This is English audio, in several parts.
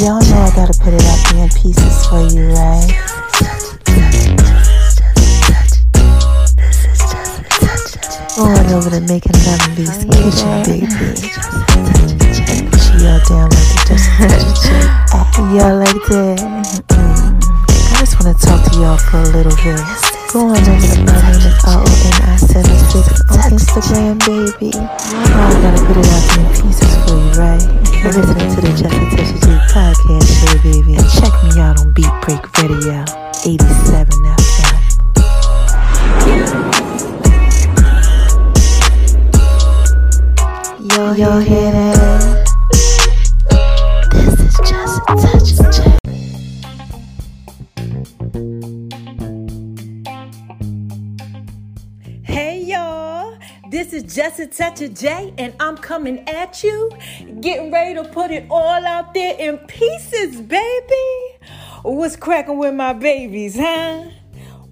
Y'all know I gotta put it out there in pieces for you, right? Going over to making in Beast Kitchen, baby. Push y'all down like the Just Touch of J. Y'all like that? Mm. I just wanna talk to y'all for a little bit. Going over to my name is R-O-N-I-76 on Instagram, baby. Oh, I gotta put it out in pieces for you, right? You're listening to the Just a Touch of podcast show, baby. And check me out on Beat Break Radio, 87 FM. Yo, yo, hear that? This is just a touch J, and I'm coming at you, getting ready to put it all out there in pieces, baby. What's cracking with my babies, huh?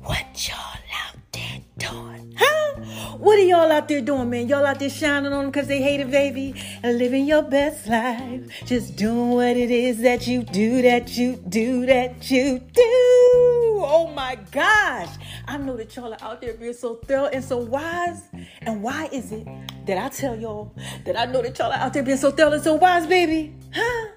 What y'all out there doing, huh? What are y'all out there doing, man? Y'all out there shining on them because they hate it, baby, and living your best life. Just doing what it is that you do, that you do, that you do. Oh my gosh. I know that y'all are out there being so thorough and so wise. And why is it that I tell y'all that I know that y'all are out there being so thorough and so wise, baby? Huh?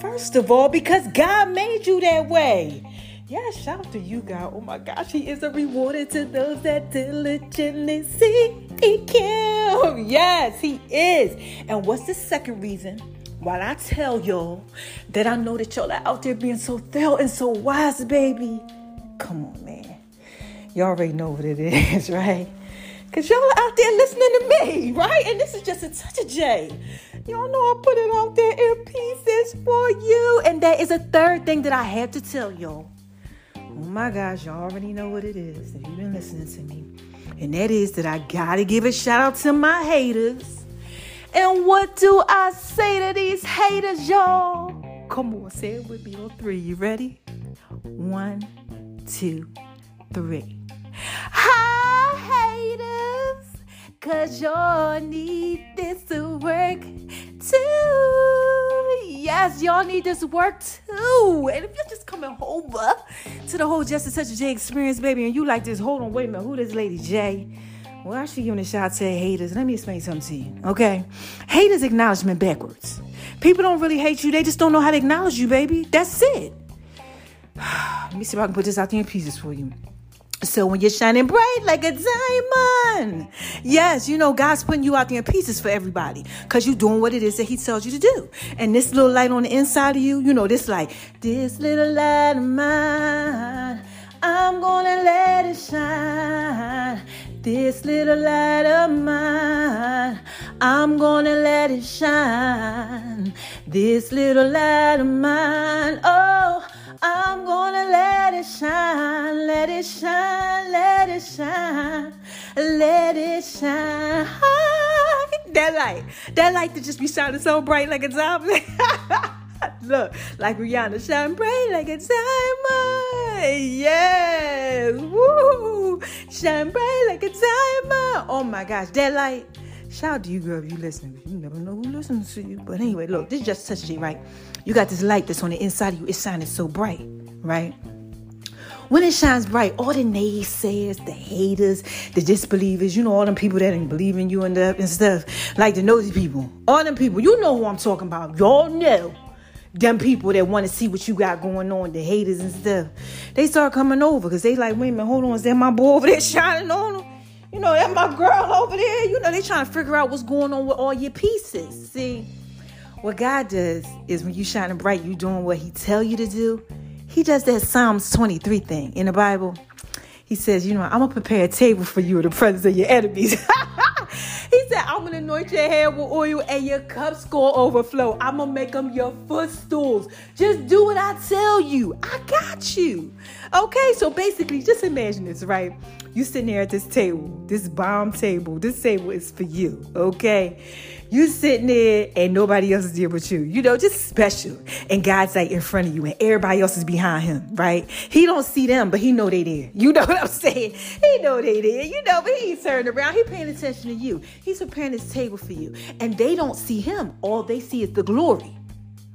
First of all, because God made you that way. Yeah, shout out to you, God. Oh my gosh, He is a rewarder to those that diligently seek Him. Yes, He is. And what's the second reason? While I tell y'all that I know that y'all are out there being so thorough and so wise, baby. Come on. You already know what it is, right? Because y'all out there listening to me, right? And this is just a touch of J. Y'all know I put it out there in pieces for you. And that is a third thing that I have to tell y'all. Oh my gosh, y'all already know what it is if you've been listening to me. And that is that I gotta give a shout out to my haters. And what do I say to these haters, y'all? Come on, say it with me on three. You ready? One, two, three. Hi, haters, cause y'all need this to work too. Yes, y'all need this work too. And if you're just coming over to the whole Just a Touch of J experience, baby, and you like this, hold on, wait a minute, who this lady J? Well, should give a shout out to haters. Let me explain something to you, okay? Haters acknowledgement backwards. People don't really hate you, they just don't know how to acknowledge you, baby. That's it. Let me see if I can put this out there in pieces for you. So when you're shining bright like a diamond, yes, you know God's putting you out there in pieces for everybody because you're doing what it is that He tells you to do. And this little light on the inside of you, you know, this light, this little light of mine, I'm gonna let it shine. This little light of mine, I'm gonna let it shine. This little light of mine, oh. I'm gonna let it shine, let it shine, let it shine, let it shine. That light, that light that just be shining so bright like a diamond. Look, like Rihanna, shine bright like a diamond. Yes, woo, shine bright like a diamond. Oh my gosh, that light. Shout out to you, girl, if you listening. You never know who listens to you. But anyway, look, this just touch you, right? You got this light that's on the inside of you. It's shining so bright, right? When it shines bright, all the naysayers, the haters, the disbelievers, you know, all them people that ain't believe in you and, the, and stuff, like the nosy people, all them people, you know who I'm talking about. Y'all know them people that want to see what you got going on, the haters and stuff. They start coming over because they like, wait a minute, hold on, is that my boy over there shining on them? You know, that my girl over there. You know, they trying to figure out what's going on with all your pieces. See, what God does is when you shining bright, you doing what He tell you to do. He does that Psalms 23 thing in the Bible. He says, you know, I'm gonna prepare a table for you in the presence of your enemies. He said, I'm gonna anoint your head with oil and your cups go overflow. I'm gonna make them your footstools. Just do what I tell you. I got you. Okay, so basically, just imagine this, right? You sitting there at this table, this bomb table. This table is for you, okay? You sitting there and nobody else is there but you. You know, just special. And God's like in front of you and everybody else is behind him, right? He don't see them, but he know they there. You know what I'm saying? He know they there. You know, but he turning around. He paying attention to you. He's preparing his table for you. And they don't see him. All they see is the glory.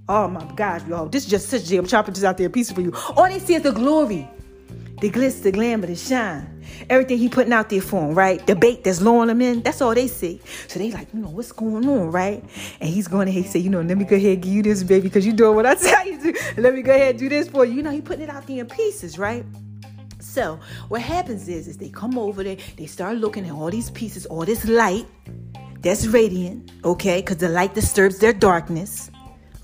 Oh my gosh, y'all. This is just such a I'm chopping this out there a piece for you. All they see is the glory the glitz, the glamour, the shine, everything he putting out there for them, right? The bait that's luring them in, that's all they see. So they like, you know, what's going on, right? And he's going ahead, he say, you know, let me go ahead and give you this, baby, because you're doing what I tell you to. Let me go ahead and do this for you. You know, he putting it out there in pieces, right? So what happens is, is they come over there, they start looking at all these pieces, all this light that's radiant, okay? Because the light disturbs their darkness,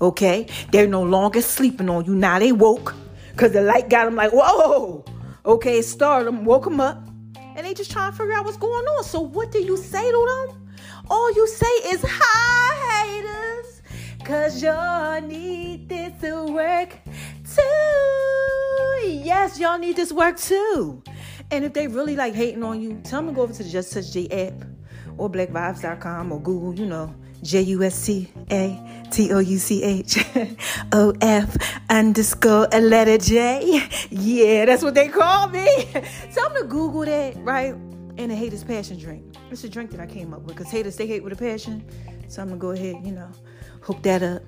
okay? They're no longer sleeping on you. Now they woke because the light got them like, whoa, Okay, it started them, woke them up, and they just trying to figure out what's going on. So what do you say to them? All you say is hi haters, cause y'all need this to work too. Yes, y'all need this work too. And if they really like hating on you, tell them to go over to the Just Touch J app or blackvibes.com or Google, you know, J U S T A T O U C H O F underscore a letter J. Yeah, that's what they call me. So I'm gonna Google that, right? And the haters passion drink. It's a drink that I came up with because haters they hate with a passion. So I'm gonna go ahead, you know, hook that up,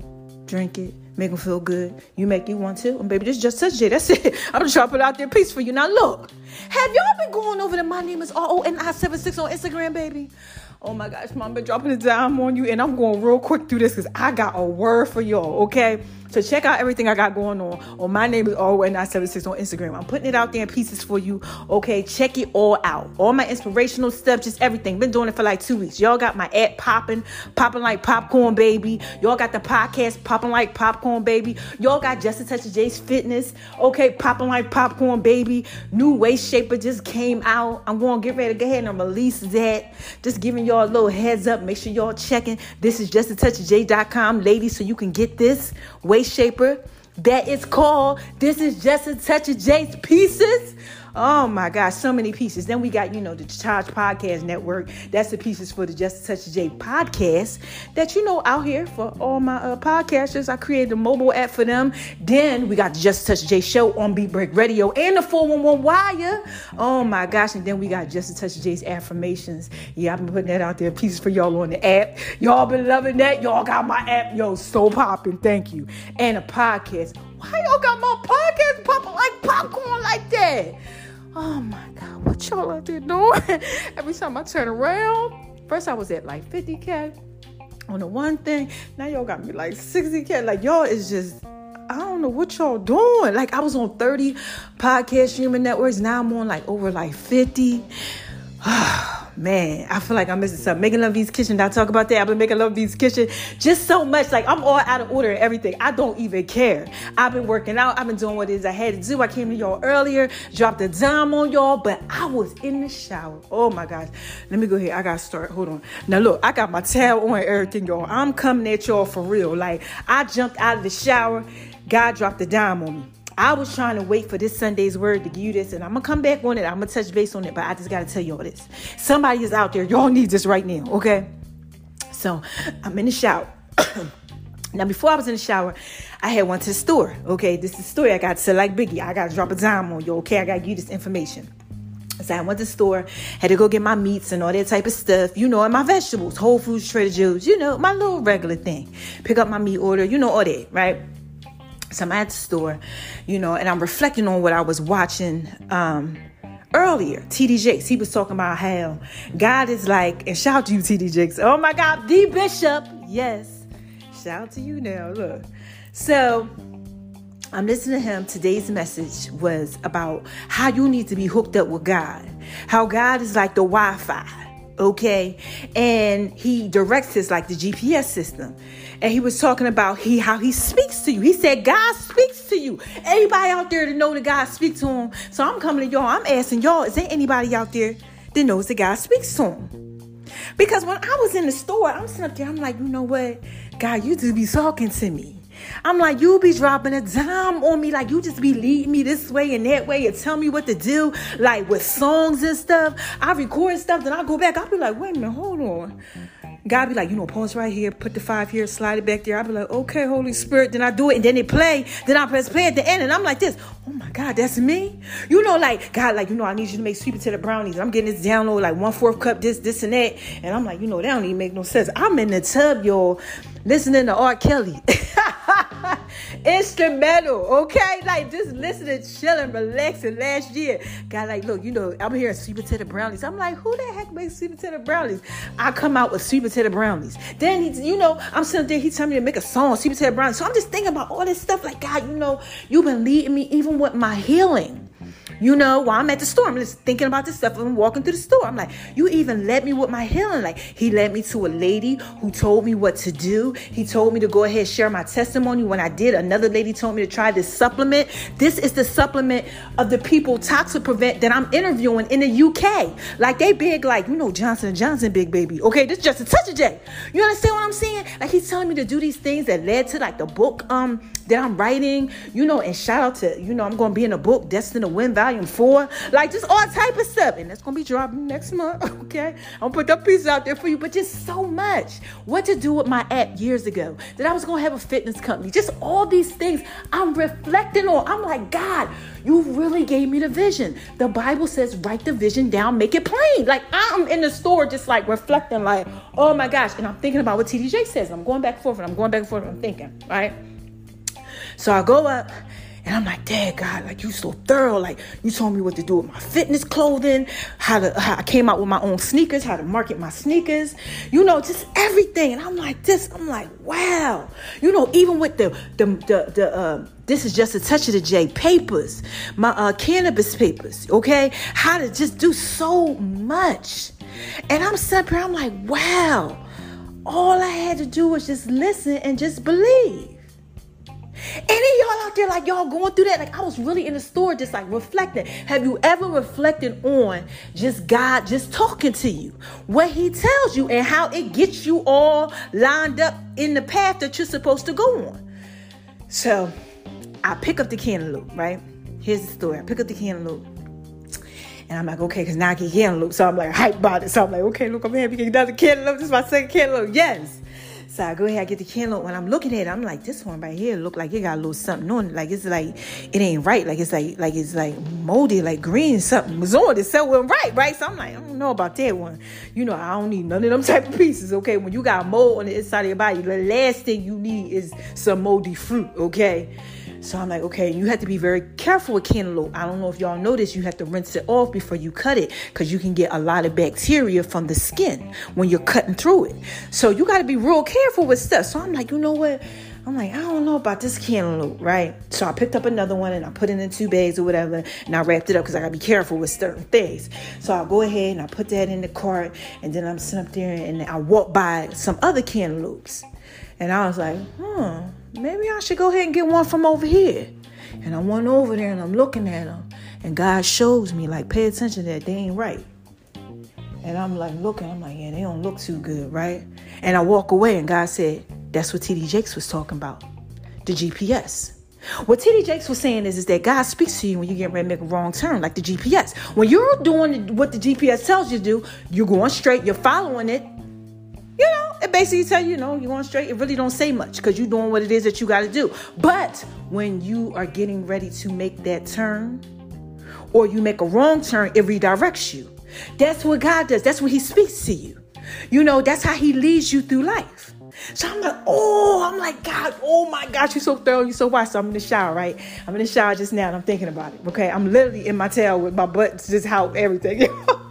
drink it, make them feel good. You make you want to, and baby, this just such J. That's it. I'm just put out there peace for you. Now look, have y'all been going over to my name is R O N I 76 on Instagram, baby? Oh my gosh, mom dropping a dime on you, and I'm going real quick through this because I got a word for y'all, okay? So check out everything I got going on. On my name is RON976 on Instagram. I'm putting it out there in pieces for you. Okay, check it all out. All my inspirational stuff, just everything. Been doing it for like two weeks. Y'all got my app popping, popping like popcorn, baby. Y'all got the podcast popping like popcorn, baby. Y'all got Just a Touch of J's Fitness. Okay, popping like popcorn, baby. New waist shaper just came out. I'm going to get ready to go ahead and release that. Just giving y'all a little heads up. Make sure y'all checking. This is just a touch of J.com, ladies, so you can get this waist shaper that is called This is Just a Touch of J's Pieces. Oh my gosh, so many pieces. Then we got, you know, the Charge Podcast Network. That's the pieces for the Just Touch J podcast that, you know, out here for all my uh, podcasters. I created a mobile app for them. Then we got the Just Touch J show on Beat Break Radio and the 411 Wire. Oh my gosh. And then we got Just Touch J's affirmations. Yeah, I've been putting that out there, pieces for y'all on the app. Y'all been loving that. Y'all got my app, yo, so popping. Thank you. And a podcast. Why y'all got my podcast popping like popcorn like that? Oh my God, what y'all out there doing? Every time I turn around, first I was at like 50K on the one thing. Now y'all got me like 60K. Like y'all is just, I don't know what y'all doing. Like I was on 30 podcast streaming networks. Now I'm on like over like 50. man, I feel like I'm missing something. Making Love V's Kitchen. I talk about that? I've been making Love V's Kitchen just so much. Like I'm all out of order and everything. I don't even care. I've been working out. I've been doing what it is I had to do. I came to y'all earlier, dropped a dime on y'all, but I was in the shower. Oh my gosh. Let me go here. I gotta start. Hold on. Now look, I got my towel on everything, y'all. I'm coming at y'all for real. Like I jumped out of the shower. God dropped a dime on me. I was trying to wait for this Sunday's word to give you this, and I'm gonna come back on it. I'm gonna touch base on it, but I just gotta tell y'all this. Somebody is out there. Y'all need this right now, okay? So I'm in the shower. now, before I was in the shower, I had went to the store. Okay, this is the story I got to like Biggie. I gotta drop a dime on you. Okay, I gotta give you this information. So I went to the store, had to go get my meats and all that type of stuff, you know, and my vegetables, Whole Foods, Trader Joe's, you know, my little regular thing. Pick up my meat order, you know, all that, right? So I'm at the store, you know, and I'm reflecting on what I was watching um, earlier. TD Jakes, he was talking about how God is like, and shout out to you, TD Jakes. Oh my God, the bishop. Yes. Shout out to you now. Look. So I'm listening to him. Today's message was about how you need to be hooked up with God. How God is like the Wi Fi okay and he directs his like the gps system and he was talking about he how he speaks to you he said god speaks to you anybody out there to know that god speaks to him so i'm coming to y'all i'm asking y'all is there anybody out there that knows that god speaks to him Because when I was in the store, I'm sitting up there, I'm like, you know what? God, you just be talking to me. I'm like, you be dropping a dime on me, like you just be leading me this way and that way and tell me what to do, like with songs and stuff. I record stuff, then I go back. I'll be like, wait a minute, hold on. God be like, you know, pause right here, put the five here, slide it back there. I'll be like, okay, Holy Spirit. Then I do it and then it play. Then I press play at the end and I'm like this. Oh my God, that's me. You know, like, God, like, you know, I need you to make sweet potato brownies. I'm getting this download, like one fourth cup, this, this, and that. And I'm like, you know, that don't even make no sense. I'm in the tub, y'all, listening to R. Kelly. Instrumental, okay? Like just listening, chilling, relaxing last year. God, like, look, you know, I'm hearing sweet potato brownies. I'm like, who the heck makes sweet potato brownies? I come out with sweet potato brownies. Then he, you know, I'm sitting there, he tell me to make a song, sweet potato brownies. So I'm just thinking about all this stuff. Like, God, you know, you've been leading me even with my healing. You know, while I'm at the store, I'm just thinking about this stuff. I'm walking through the store. I'm like, you even led me with my healing. Like, he led me to a lady who told me what to do. He told me to go ahead and share my testimony. When I did, another lady told me to try this supplement. This is the supplement of the people ToxaPrevent that I'm interviewing in the UK. Like, they big, like, you know, Johnson & Johnson big baby. Okay, this is just a touch of J. You understand what I'm saying? Like, he's telling me to do these things that led to, like, the book um that I'm writing, you know, and shout out to, you know, I'm to be in a book, Destined to Win Volume 4. Like, just all type of stuff. And that's to be dropping next month, okay? I'll put that piece out there for you. But just so much. What to do with my app years ago. That I was to have a fitness company. Just all these things I'm reflecting on. I'm like, God, you really gave me the vision. The Bible says, write the vision down, make it plain. Like, I'm in the store just like reflecting, like, oh my gosh. And I'm thinking about what TDJ says. I'm going back and forth and I'm going back and forth. And I'm thinking, right? So I go up and I'm like, Dad, God, like you so thorough. Like you told me what to do with my fitness clothing, how to how I came out with my own sneakers, how to market my sneakers, you know, just everything. And I'm like this, I'm like, wow. You know, even with the the the, the uh, this is just a touch of the J papers, my uh, cannabis papers, okay? How to just do so much. And I'm sitting here, I'm like, wow. All I had to do was just listen and just believe. Any y'all out there like y'all going through that? Like I was really in the store just like reflecting. Have you ever reflected on just God just talking to you? What he tells you and how it gets you all lined up in the path that you're supposed to go on. So I pick up the cantaloupe, right? Here's the story. I pick up the cantaloupe. And I'm like, okay, because now I get cantaloupe. So I'm like hype about it. So I'm like, okay, look, I'm happy. Another cantaloupe. This is my second cantaloupe. Yes. So I go ahead, I get the candle. When I'm looking at it, I'm like, this one right here look like it got a little something on it. Like it's like it ain't right. Like it's like like it's like moldy, like green something was on it. So it right, right. So I'm like, I don't know about that one. You know, I don't need none of them type of pieces. Okay, when you got mold on the inside of your body, the last thing you need is some moldy fruit. Okay. So I'm like, okay, you have to be very careful with cantaloupe. I don't know if y'all this, you have to rinse it off before you cut it because you can get a lot of bacteria from the skin when you're cutting through it. So you got to be real careful with stuff. So I'm like, you know what? I'm like, I don't know about this cantaloupe, right? So I picked up another one and I put it in two bags or whatever, and I wrapped it up because I gotta be careful with certain things. So I go ahead and I put that in the cart, and then I'm sitting up there and I walk by some other cantaloupes, and I was like, hmm, maybe I should go ahead and get one from over here. And I went over there and I'm looking at them. And God shows me, like, pay attention that. They ain't right. And I'm like looking, I'm like, yeah, they don't look too good, right? And I walk away and God said, that's what TD Jakes was talking about. The GPS. What TD Jakes was saying is, is that God speaks to you when you get ready to make a wrong turn, like the GPS. When you're doing what the GPS tells you to do, you're going straight, you're following it, you know, it basically tell you, you know, you're going straight. It really don't say much because you're doing what it is that you got to do. But when you are getting ready to make that turn, or you make a wrong turn, it redirects you. That's what God does. That's what He speaks to you. You know, that's how He leads you through life. So I'm like, oh, I'm like, God, oh my gosh, you're so thorough, you're so wise. So I'm in the shower, right? I'm in the shower just now and I'm thinking about it. Okay. I'm literally in my tail with my butt just how everything.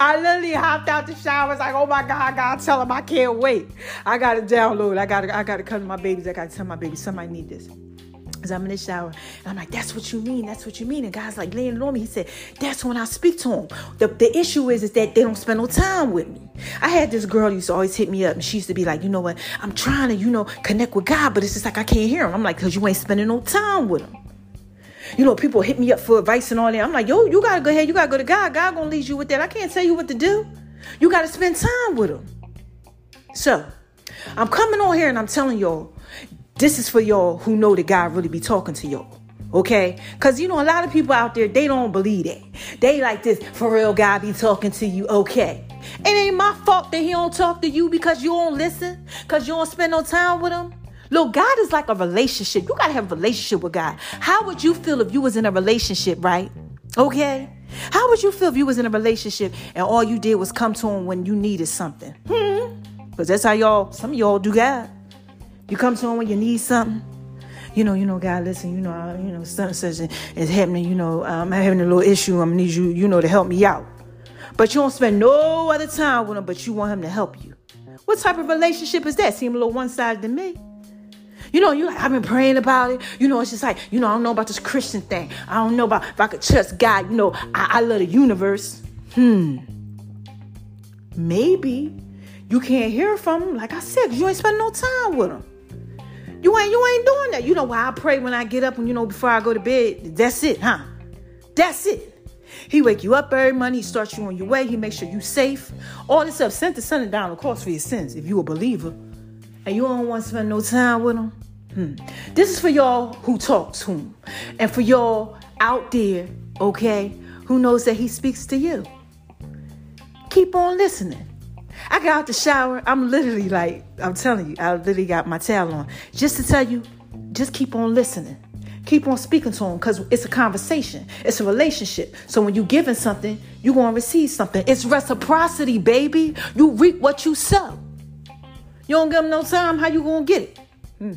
I literally hopped out the shower. I was like, oh my God, God, tell him I can't wait. I gotta download. I gotta, I gotta come to my babies. I gotta tell my babies somebody need this. Cause I'm in the shower and I'm like, that's what you mean. That's what you mean. And God's like laying on me. He said, that's when I speak to him. The, the issue is, is that they don't spend no time with me. I had this girl used to always hit me up and she used to be like, you know what? I'm trying to, you know, connect with God, but it's just like I can't hear him. I'm like, cause you ain't spending no time with him. You know, people hit me up for advice and all that. I'm like, yo, you gotta go ahead. You gotta go to God. God gonna lead you with that. I can't tell you what to do. You got to spend time with him. So, I'm coming on here and I'm telling y'all, this is for y'all who know that God really be talking to y'all. Okay? Because, you know, a lot of people out there, they don't believe that. They like this, for real, God be talking to you. Okay. It ain't my fault that he don't talk to you because you don't listen, because you don't spend no time with him. Look, God is like a relationship. You got to have a relationship with God. How would you feel if you was in a relationship, right? Okay? How would you feel if you was in a relationship and all you did was come to him when you needed something? Hmm? Because that's how y'all, some of y'all do God. You come to him when you need something. You know, you know, God, listen, you know, I, you know, something such is happening. You know, I'm having a little issue. I'm gonna need you, you know, to help me out. But you don't spend no other time with him, but you want him to help you. What type of relationship is that? Seem a little one-sided to me. You know, you I've been praying about it. You know, it's just like, you know, I don't know about this Christian thing. I don't know about if I could trust God. You know, I, I love the universe. Hmm. Maybe you can't hear from him, like I said, you ain't spending no time with him. You ain't you ain't doing that. You know why I pray when I get up and you know before I go to bed. That's it, huh? That's it. He wake you up every morning. He starts you on your way. He makes sure you safe. All this stuff sent send it down the course for your sins if you a believer. And you don't want to spend no time with him. Hmm. This is for y'all who talks whom. And for y'all out there, okay, who knows that he speaks to you. Keep on listening. I got out the shower. I'm literally like, I'm telling you, I literally got my towel on. Just to tell you, just keep on listening. Keep on speaking to him because it's a conversation. It's a relationship. So when you're giving something, you're going to receive something. It's reciprocity, baby. You reap what you sow. You don't give them no time, how you going to get it? Hmm.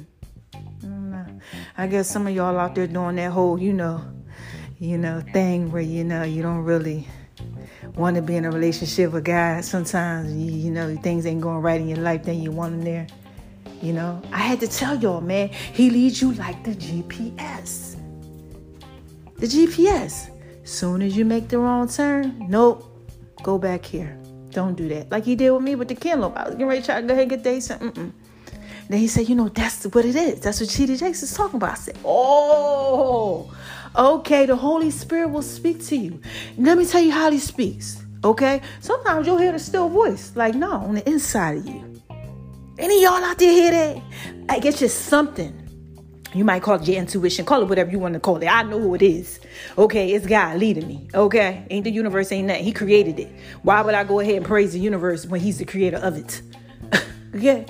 I guess some of y'all out there doing that whole, you know, you know, thing where, you know, you don't really want to be in a relationship with God. Sometimes, you, you know, things ain't going right in your life, then you want them there. You know, I had to tell y'all, man, he leads you like the GPS. The GPS. Soon as you make the wrong turn, nope, go back here. Don't do that. Like he did with me with the Kindle. I was getting ready to try to go ahead and get. He Mm-mm. Then he said, you know, that's what it is. That's what T.D. Jakes is talking about. I said, oh, okay, the Holy Spirit will speak to you. Let me tell you how he speaks. Okay? Sometimes you'll hear the still voice. Like, no, on the inside of you. Any y'all out there hear that? I guess just something. You might call it your intuition, call it whatever you want to call it. I know who it is. Okay, it's God leading me. Okay, ain't the universe ain't nothing. He created it. Why would I go ahead and praise the universe when He's the creator of it? okay,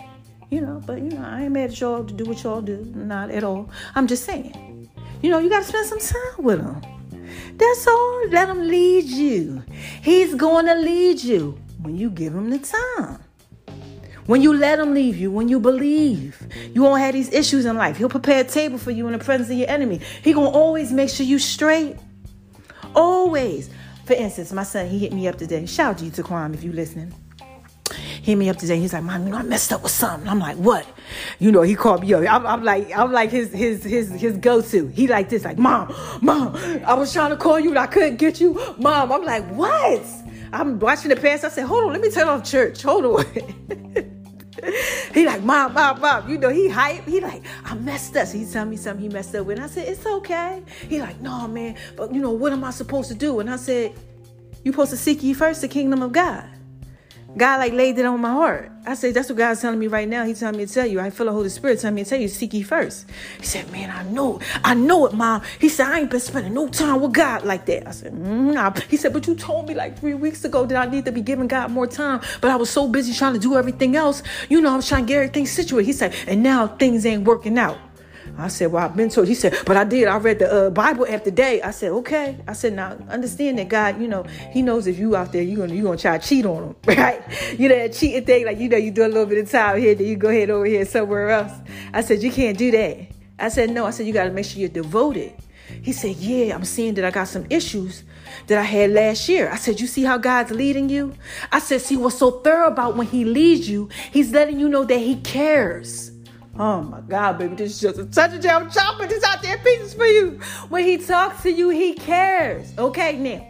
you know. But you know, I ain't mad at y'all to do what y'all do. Not at all. I'm just saying. You know, you got to spend some time with Him. That's all. Let Him lead you. He's to lead you when you give Him the time. When you let him leave you, when you believe, you won't have these issues in life. He'll prepare a table for you in the presence of your enemy. He gonna always make sure you straight. Always. For instance, my son, he hit me up today. Shout out to you, Taquan, if you listening. Hit me up today. He's like, Mom, you know, I messed up with something. I'm like, what? You know, he called me up. I'm, I'm like, I'm like his his his his go-to. He like this, like, Mom, Mom, I was trying to call you and I couldn't get you. Mom, I'm like, what? I'm watching the past. I said, hold on, let me turn off church. Hold on. he like, mom, mom, mom. You know, he hype. He like, I messed up. So he tell me something he messed up with. And I said, it's okay. He like, no, man. But you know, what am I supposed to do? And I said, you supposed to seek ye first the kingdom of God. God like laid it on my heart. I said, that's what God's telling me right now. He's telling me to tell you. I feel the Holy Spirit telling me to tell you, seek ye first. He said, man, I know I know it, mom. He said, I ain't been spending no time with God like that. I said, mm, nah. He said, but you told me like three weeks ago that I need to be giving God more time. But I was so busy trying to do everything else. You know, I was trying to get everything situated. He said, and now things ain't working out. I said, Well, I've been told. He said, But I did. I read the uh, Bible after day. I said, Okay. I said, Now understand that God, you know, He knows if you out there, you're gonna you gonna try to cheat on him, right? You know that cheating thing, like you know, you do a little bit of time here, then you go ahead over here somewhere else. I said, You can't do that. I said, No. I said, You got to make sure you're devoted. He said, Yeah, I'm seeing that I got some issues that I had last year. I said, You see how God's leading you? I said, See what's so thorough about when He leads you, He's letting you know that He cares. Oh my God, baby, this is just a touch of jam chopping this out there pieces for you. When he talks to you, he cares. Okay, now.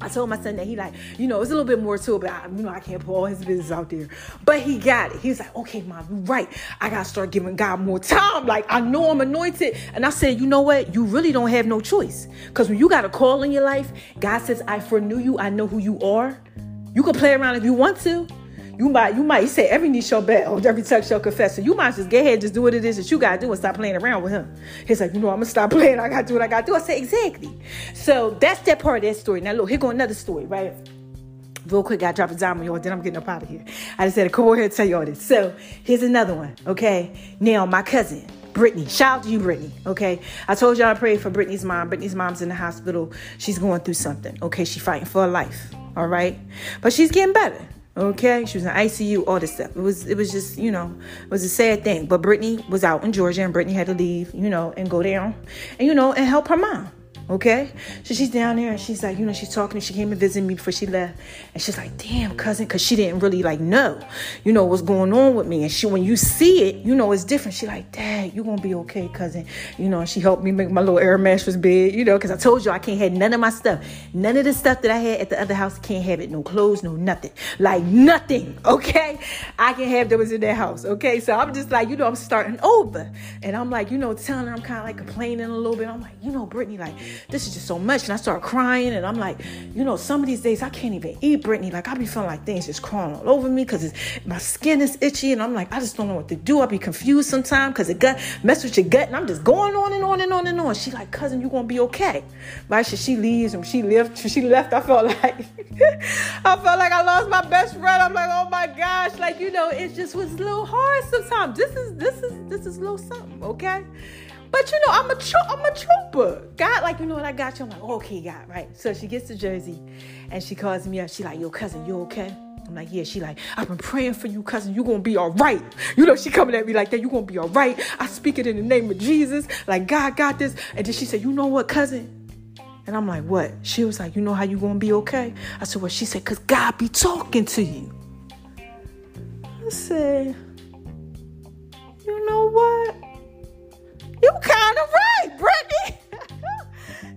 I told my son that he like, you know, it's a little bit more to it, but I, you know, I can't put all his business out there. But he got it. He's like, okay, mom, you're right. I gotta start giving God more time. Like I know I'm anointed. And I said, you know what? You really don't have no choice. Because when you got a call in your life, God says, I foreknew you, I know who you are. You can play around if you want to. You might, you might say every knee shall bow, every tongue shall confess. So you might just get ahead just do what it is that you gotta do and stop playing around with him. He's like, you know, I'm gonna stop playing. I gotta do what I gotta do. I say exactly. So that's that part of that story. Now look, here go another story, right? Real quick, gotta drop a dime on y'all, then I'm getting up out of here. I just had to come over here and tell y'all this. So here's another one, okay? Now my cousin. Brittany, shout out to you, Brittany. Okay, I told y'all I prayed for Brittany's mom. Brittany's mom's in the hospital. She's going through something. Okay, she's fighting for her life. All right, but she's getting better. Okay, she was in ICU, all this stuff. It was, it was just, you know, it was a sad thing. But Brittany was out in Georgia, and Brittany had to leave, you know, and go down, and you know, and help her mom. Okay? So she's down there and she's like, you know, she's talking. And she came and visited me before she left. And she's like, damn, cousin, because she didn't really like know, you know, what's going on with me. And she, when you see it, you know, it's different. She like, dad, you going to be okay, cousin. You know, she helped me make my little air mattress bed, you know, because I told you I can't have none of my stuff. None of the stuff that I had at the other house, can't have it. No clothes, no nothing. Like nothing, okay? I can have those in that house, okay? So I'm just like, you know, I'm starting over. And I'm like, you know, telling her I'm kind of like complaining a little bit. I'm like, you know, Brittany, like, this is just so much. And I start crying, and I'm like, you know, some of these days I can't even eat, Brittany. Like, I be feeling like things just crawling all over me because my skin is itchy, and I'm like, I just don't know what to do. I be confused sometimes because it gut mess with your gut, and I'm just going on and on and on and on. She like, cousin, you gonna be okay, right? So she leaves, and she left. She left. I felt like I felt like I lost my best friend. I'm like, oh my gosh, like you know, it just was a little hard sometimes. This is this is this is a little something, okay? But you know, I'm a tro- I'm a trooper. God, like you know what I got you. I'm like, okay, God, right. So she gets to Jersey, and she calls me up. She like, yo, cousin, you okay? I'm like, yeah. She like, I've been praying for you, cousin. You gonna be all right. You know, she coming at me like that. You gonna be all right. I speak it in the name of Jesus. Like God got this. And then she said, you know what, cousin? And I'm like, what? She was like, you know how you gonna be okay? I said, well, she said, cause God be talking to you. I said, you know what? You kind of right, Brittany.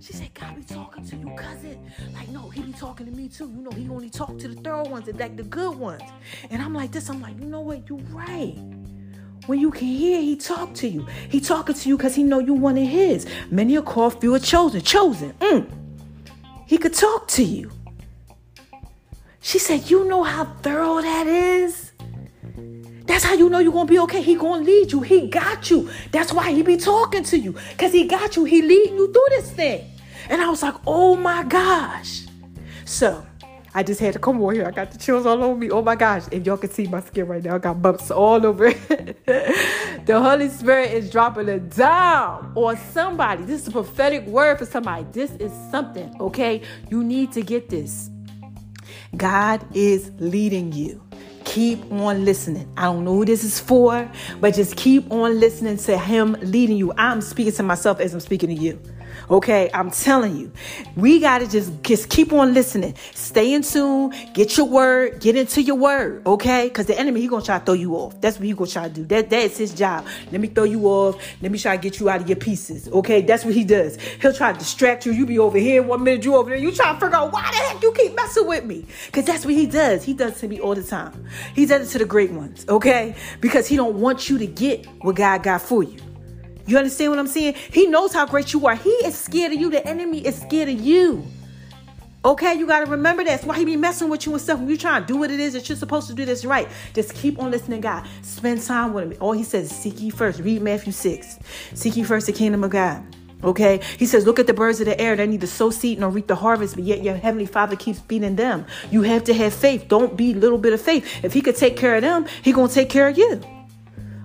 she said, God be talking to you, cousin. Like, no, he be talking to me too. You know, he only talk to the third ones and like the good ones. And I'm like this, I'm like, you know what? You right. When you can hear, he talk to you. He talking to you because he know you one of his. Many are called, few are chosen. Chosen. Mm. He could talk to you. She said, you know how thorough that is? That's how you know you're gonna be okay. He gonna lead you. He got you. That's why he be talking to you. Cause he got you. He leading you through this thing. And I was like, oh my gosh. So I just had to come over here. I got the chills all over me. Oh my gosh. If y'all can see my skin right now, I got bumps all over the Holy Spirit is dropping a down on somebody. This is a prophetic word for somebody. This is something, okay? You need to get this. God is leading you keep on listening. I don't know who this is for, but just keep on listening to Him leading you. I'm speaking to myself as I'm speaking to you. Okay, I'm telling you, we gotta just just keep on listening. Stay in tune. Get your word. Get into your word. Okay, because the enemy he gonna try to throw you off. That's what he gonna try to do. That that's his job. Let me throw you off. Let me try to get you out of your pieces. Okay, that's what he does. He'll try to distract you. You be over here one minute, you over there. You try to figure out why the heck you keep messing with me. Because that's what he does. He does to me all the time. He does it to the great ones. Okay, because he don't want you to get what God got for you. You understand what I'm saying? He knows how great you are. He is scared of you. The enemy is scared of you. Okay, you got to remember that. That's why he be messing with you and stuff. When you trying to do what it is that you're supposed to do that's right, just keep on listening God. Spend time with him. All he says is seek ye first. Read Matthew 6. Seek ye first the kingdom of God. Okay, he says, Look at the birds of the air. They neither sow seed nor reap the harvest, but yet your heavenly father keeps feeding them. You have to have faith. Don't be little bit of faith. If he could take care of them, he gonna take care of you.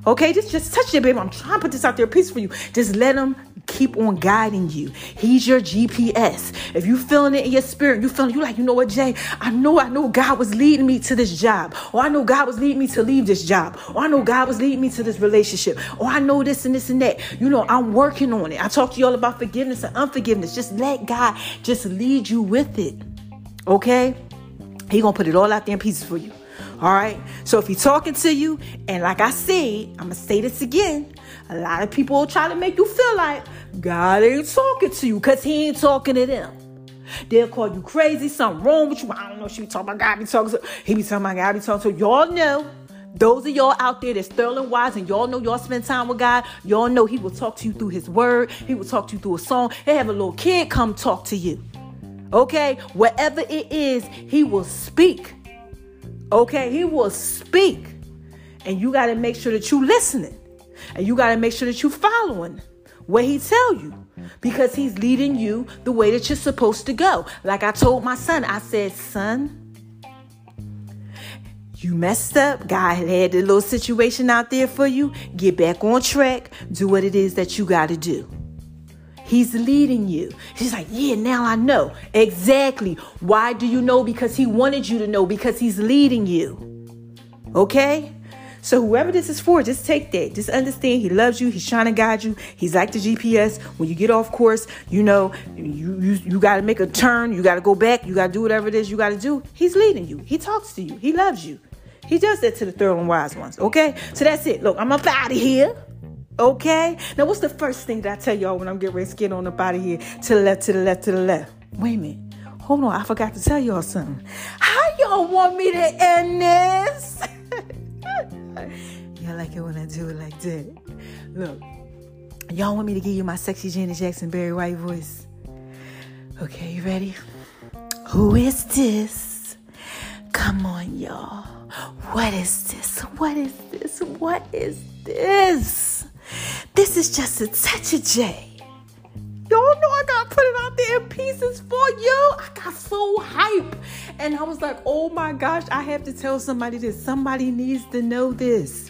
Okay, just just touch it, baby. I'm trying to put this out there piece for you. Just let him keep on guiding you. He's your GPS. If you feeling it in your spirit, you feeling you like, you know what, Jay? I know, I know God was leading me to this job. Or I know God was leading me to leave this job. Or I know God was leading me to this relationship. Or I know this and this and that. You know, I'm working on it. I talked to y'all about forgiveness and unforgiveness. Just let God just lead you with it. Okay? He gonna put it all out there in pieces for you. All right. So if he's talking to you, and like I said, I'm gonna say this again. A lot of people will try to make you feel like God ain't talking to you because he ain't talking to them. They'll call you crazy, something wrong with you. I don't know. She be talking about God be talking to. He be talking about God be talking to. Y'all know. Those of y'all out there that's sterling wise and y'all know y'all spend time with God, y'all know He will talk to you through His Word. He will talk to you through a song. He have a little kid come talk to you. Okay, whatever it is, He will speak Okay, he will speak. And you got to make sure that you listening. And you got to make sure that you following what he tell you because he's leading you the way that you're supposed to go. Like I told my son, I said, "Son, you messed up. God had a little situation out there for you. Get back on track. Do what it is that you got to do." He's leading you. He's like, Yeah, now I know. Exactly. Why do you know? Because he wanted you to know, because he's leading you. Okay? So whoever this is for, just take that. Just understand he loves you. He's trying to guide you. He's like the GPS. When you get off course, you know you you, you got to make a turn. You got to go back. You got to do whatever it is you got to do. He's leading you. He talks to you. He loves you. He does that to the thorough and wise ones. Okay. So that's it. Look, I'm up out of here. Okay? Now, what's the first thing that I tell y'all when I'm getting ready to get on out of here? To the left, to the left, to the left. Wait a minute. Hold on. I forgot to tell y'all something. How y'all want me to end this? y'all like it when I do it like that. Look, y'all want me to give you my sexy Janet Jackson Barry White voice? Okay, you ready? Who is this? Come on, y'all. What is this? What is this? What is this? This is just a touch of J. Y'all know I got put it out there in pieces for you. I got so hype. And I was like, oh my gosh, I have to tell somebody this. Somebody needs to know this.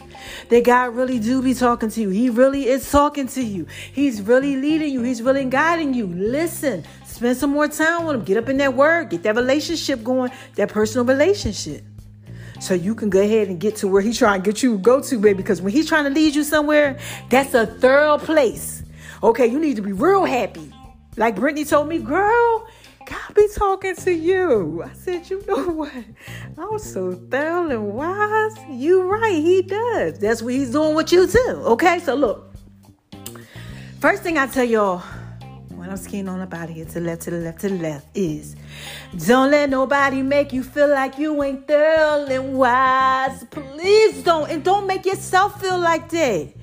That God really do be talking to you. He really is talking to you. He's really leading you. He's really guiding you. Listen, spend some more time with him. Get up in that word. Get that relationship going, that personal relationship so you can go ahead and get to where he's trying to get you to go to, baby. Because when he's trying to lead you somewhere, that's a thorough place. Okay, you need to be real happy. Like Brittany told me, girl, God be talking to you. I said, you know what? I was so thorough and wise. You right, he does. That's what he's doing with you too. Okay, so look. First thing I tell y'all I'm skiing on up out of here to the left, to the left, to the left is don't let nobody make you feel like you ain't and wise. Please don't. And don't make yourself feel like that.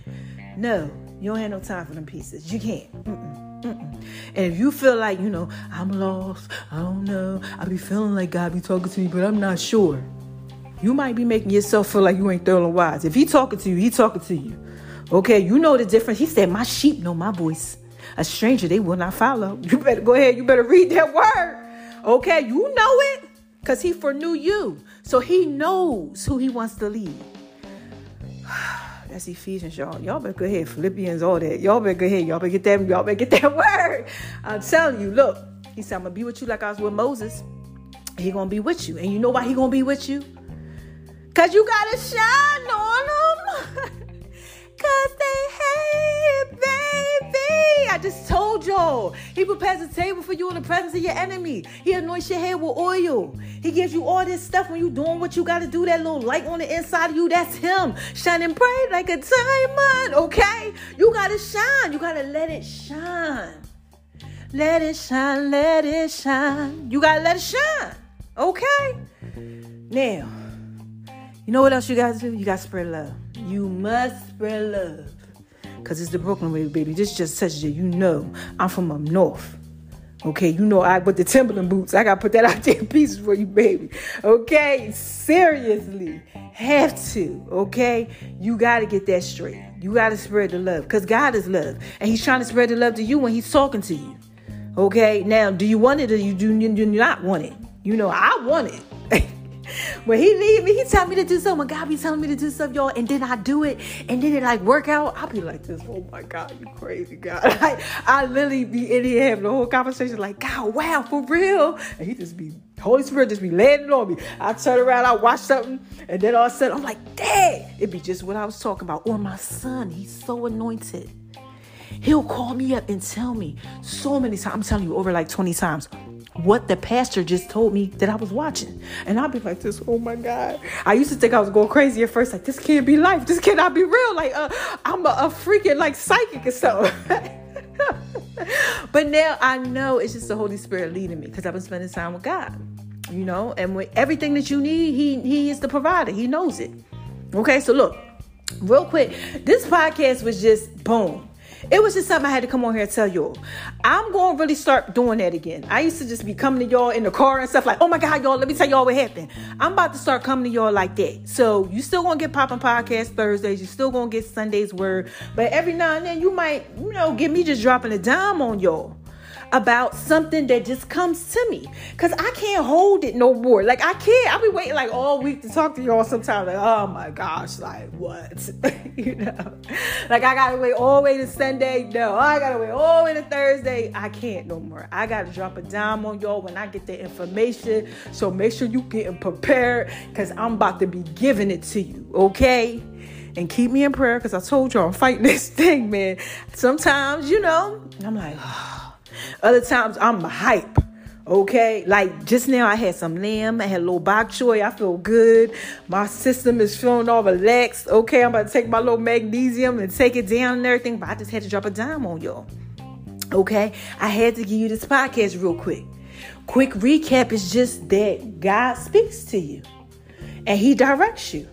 No, you don't have no time for them pieces. You can't. Mm-mm, mm-mm. And if you feel like, you know, I'm lost, I don't know, I be feeling like God be talking to me, but I'm not sure. You might be making yourself feel like you ain't thorough wise. If he talking to you, he talking to you. Okay, you know the difference. He said, My sheep know my voice a stranger they will not follow. You better go ahead. You better read that word. Okay, you know it because he foreknew you. So he knows who he wants to lead. That's Ephesians, y'all. Y'all better go ahead. Philippians, all that. Y'all better go ahead. Y'all better get that. Y'all better get that word. I'm telling you, look. He said, I'm gonna be with you like I was with Moses. He gonna be with you. And you know why he gonna be with you? Cause you gotta shine on them. Cause they hate, baby. I just told y'all. He prepares a table for you in the presence of your enemy. He anoints your head with oil. He gives you all this stuff when you're doing what you got to do. That little light on the inside of you, that's him. Shining bright like a diamond, okay? You got to shine. You got to let it shine. Let it shine, let it shine. You got to let it shine, okay? Now, you know what else you got to do? You got to spread love. You must spread love. Cause it's the Brooklyn way, baby. This just such a you know I'm from up north. Okay, you know I with the Timberland boots. I gotta put that out there in pieces for you, baby. Okay, seriously, have to. Okay, you gotta get that straight. You gotta spread the love, cause God is love, and He's trying to spread the love to you when He's talking to you. Okay, now do you want it or you do you do not want it? You know I want it. When he leave me, he tell me to do something. When God be telling me to do stuff, y'all, and then I do it, and then it like work out. I'll be like this. Oh my God, you crazy God! Like I literally be in here having the whole conversation, like God, wow, for real. And he just be Holy Spirit just be landing on me. I turn around, I watch something, and then all of a sudden I'm like, Dad, it be just what I was talking about. Or my son, he's so anointed. He'll call me up and tell me so many times. I'm telling you, over like 20 times what the pastor just told me that I was watching. And I'll be like this, oh my God. I used to think I was going crazy at first, like this can't be life. This cannot be real. Like uh, I'm a, a freaking like psychic or stuff. but now I know it's just the Holy Spirit leading me because I've been spending time with God. You know, and with everything that you need, He He is the provider. He knows it. Okay, so look, real quick, this podcast was just boom. It was just something I had to come on here and tell y'all. I'm going to really start doing that again. I used to just be coming to y'all in the car and stuff like, oh my God, y'all, let me tell y'all what happened. I'm about to start coming to y'all like that. So you still going to get popping podcast Thursdays. You still going to get Sunday's word. But every now and then you might, you know, get me just dropping a dime on y'all about something that just comes to me because I can't hold it no more. Like I can't. I'll be waiting like all week to talk to y'all. Sometimes like, oh my gosh, like what? you know, like I gotta wait all the way to Sunday. No, I gotta wait all the way to Thursday. I can't no more. I gotta drop a dime on y'all when I get the information. So make sure you getting prepared because I'm about to be giving it to you. Okay and keep me in prayer because I told y'all I'm fighting this thing, man. Sometimes, you know, I'm like, oh, other times I'm hype. Okay, like just now I had some lamb, I had a little bok choy, I feel good. My system is feeling all relaxed. Okay, I'm about to take my little magnesium and take it down and everything, but I just had to drop a dime on y'all. Okay, I had to give you this podcast real quick. Quick recap is just that God speaks to you and He directs you.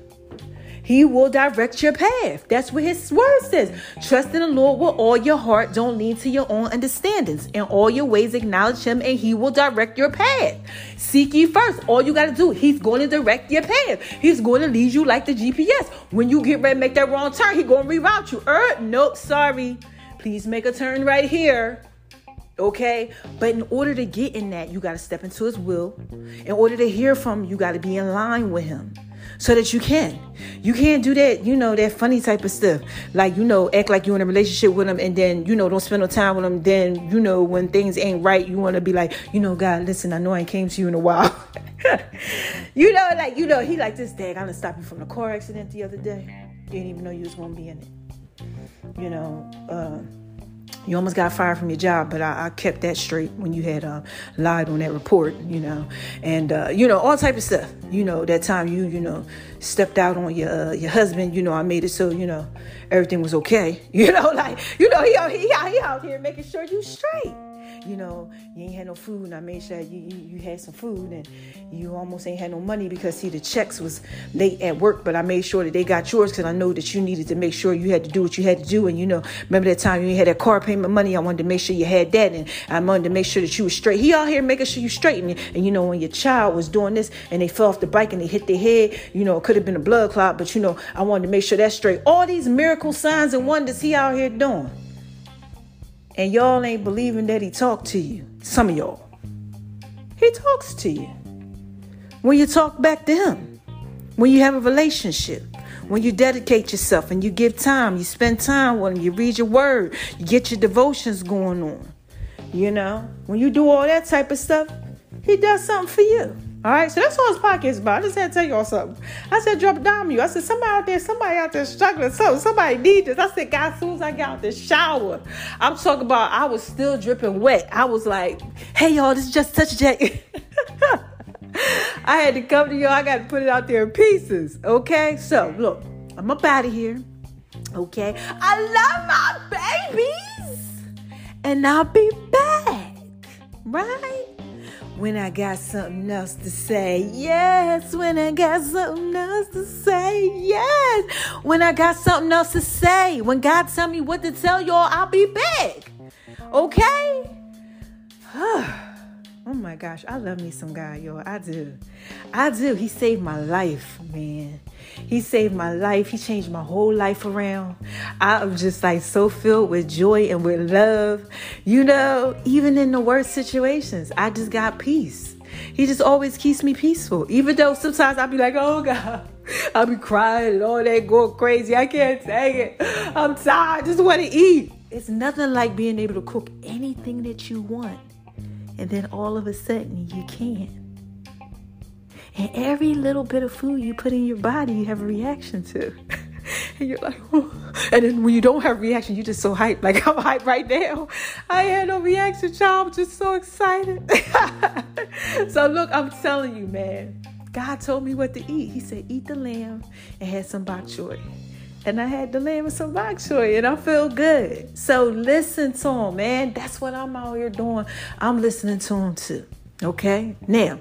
He will direct your path. That's what his word says. Trust in the Lord with all your heart. Don't lean to your own understandings. In all your ways, acknowledge him, and he will direct your path. Seek ye first. All you got to do, he's going to direct your path. He's going to lead you like the GPS. When you get ready to make that wrong turn, he's going to reroute you. Er, nope, sorry. Please make a turn right here. Okay, but in order to get in that, you got to step into his will. In order to hear from him, you got to be in line with him so that you can. You can't do that, you know, that funny type of stuff. Like, you know, act like you're in a relationship with them and then, you know, don't spend no time with them. Then, you know, when things ain't right, you want to be like, you know, God, listen, I know I came to you in a while. you know, like, you know, he like this day. I'm going to stop you from the car accident the other day. Didn't even know you was going to be in it. You know, uh, you almost got fired from your job, but I, I kept that straight when you had uh, lied on that report, you know, and uh, you know all type of stuff. You know that time you you know stepped out on your uh, your husband. You know I made it so you know everything was okay. You know like you know he he, he out here making sure you straight you know, you ain't had no food, and I made sure you, you, you had some food, and you almost ain't had no money because see the checks was late at work, but I made sure that they got yours because I know that you needed to make sure you had to do what you had to do, and you know, remember that time you had that car payment money, I wanted to make sure you had that, and I wanted to make sure that you was straight. He out here making sure you straight, and, and you know, when your child was doing this and they fell off the bike and they hit their head, you know, it could have been a blood clot, but you know, I wanted to make sure that's straight. All these miracle signs and wonders he out here doing and y'all ain't believing that he talked to you. Some of y'all. He talks to you. When you talk back to him, when you have a relationship, when you dedicate yourself and you give time, you spend time with him, you read your word, you get your devotions going on. You know, when you do all that type of stuff, he does something for you. All right, so that's all this podcast is about. I just had to tell y'all something. I said, drop down you. I said, somebody out there, somebody out there struggling. So somebody need this. I said, guys, as soon as I got out the shower, I'm talking about I was still dripping wet. I was like, hey y'all, this is just jack. I had to come to y'all. I got to put it out there in pieces. Okay, so look, I'm up out of here. Okay, I love my babies, and I'll be back. Right when I got something else to say. Yes, when I got something else to say. Yes, when I got something else to say. When God tell me what to tell y'all, I'll be back. Okay? oh my gosh, I love me some God, y'all. I do. I do. He saved my life, man. He saved my life. He changed my whole life around. I'm just like so filled with joy and with love. You know, even in the worst situations, I just got peace. He just always keeps me peaceful. Even though sometimes I'll be like, oh God, I'll be crying and all that going crazy. I can't take it. I'm tired. I just want to eat. It's nothing like being able to cook anything that you want. And then all of a sudden you can't. And every little bit of food you put in your body, you have a reaction to. and you're like, and then when you don't have a reaction, you're just so hyped. Like I'm hyped right now. I had no reaction, child. I'm just so excited. so look, I'm telling you, man. God told me what to eat. He said, eat the lamb and had some bok choy. And I had the lamb and some bok choy, and I feel good. So listen to him, man. That's what I'm out here doing. I'm listening to him too. Okay? Now,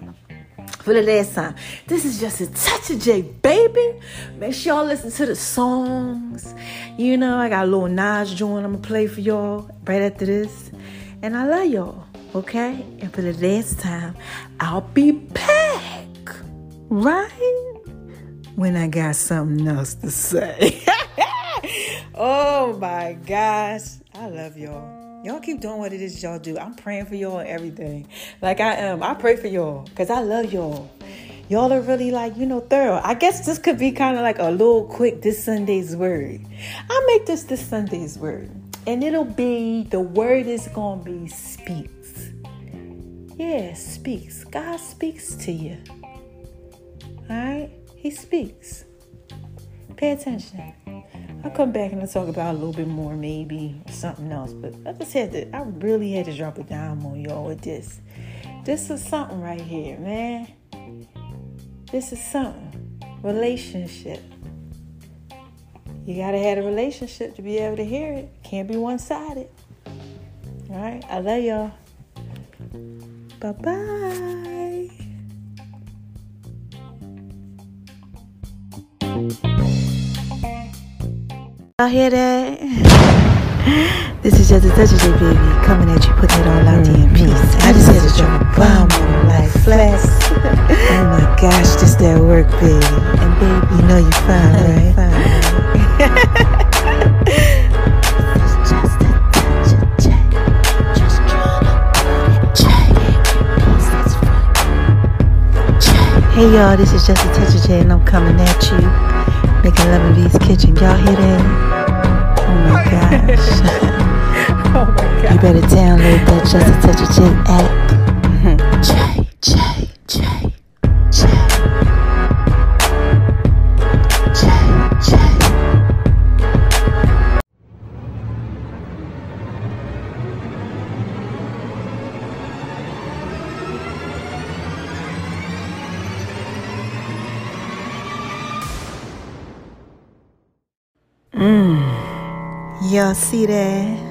for the last time. This is just a touch of J, baby. Make sure y'all listen to the songs. You know, I got a little Nas joint I'm gonna play for y'all right after this. And I love y'all, okay? And for the last time, I'll be back, right? When I got something else to say. oh my gosh. I love y'all. Y'all keep doing what it is y'all do. I'm praying for y'all and everything. Like I am. I pray for y'all because I love y'all. Y'all are really like, you know, thorough. I guess this could be kind of like a little quick this Sunday's word. I'll make this this Sunday's word. And it'll be the word is going to be speaks. Yeah, speaks. God speaks to you. All right? He speaks. Pay attention. I'll come back and I'll talk about a little bit more, maybe something else. But I just had to, I really had to drop a dime on y'all with this. This is something right here, man. This is something. Relationship. You gotta have a relationship to be able to hear it. Can't be one sided. All right. I love y'all. Bye bye. Y'all hear that? This is just a touch of J, baby. Coming at you, putting it all out there in peace. Mm-hmm. I just had to drop a bomb on like flex. oh my gosh, this that work, baby. And baby, you know you're fine, right? Just a touch of J. Just tryna J. Hey y'all, this is just a touch of J, and I'm coming at you, making love in V's kitchen. Y'all hear that? Oh my gosh. Oh my You better download that Just a Touch of J app. See that?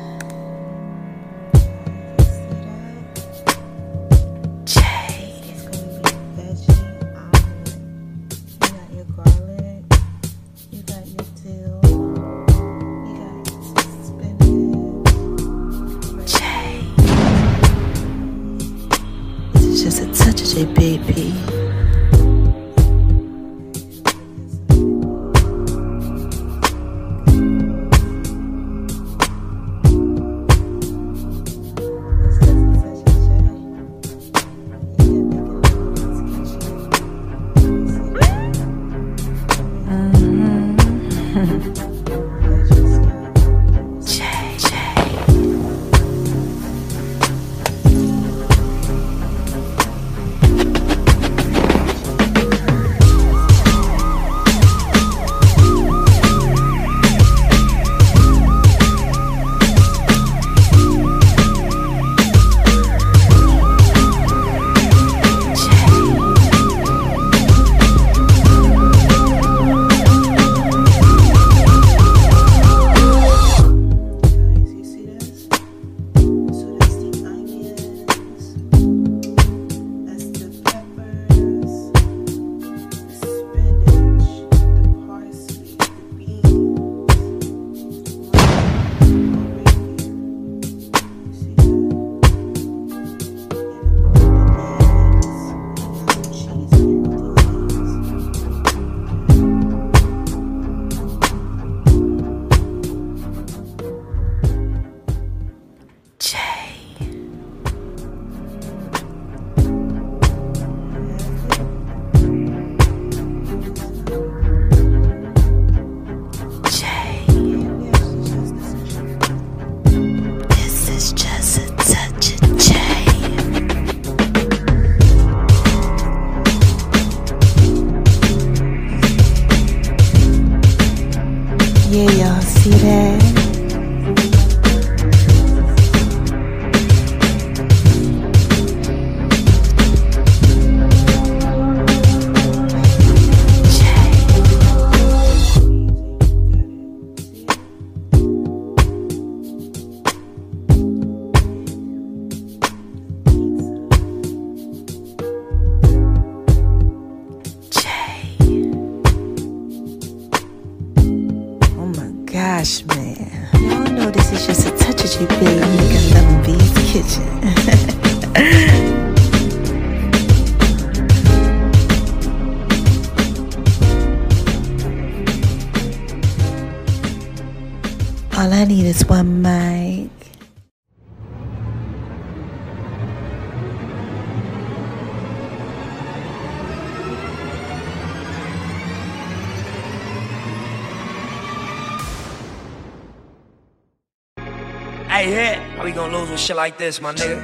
With shit like this, my nigga?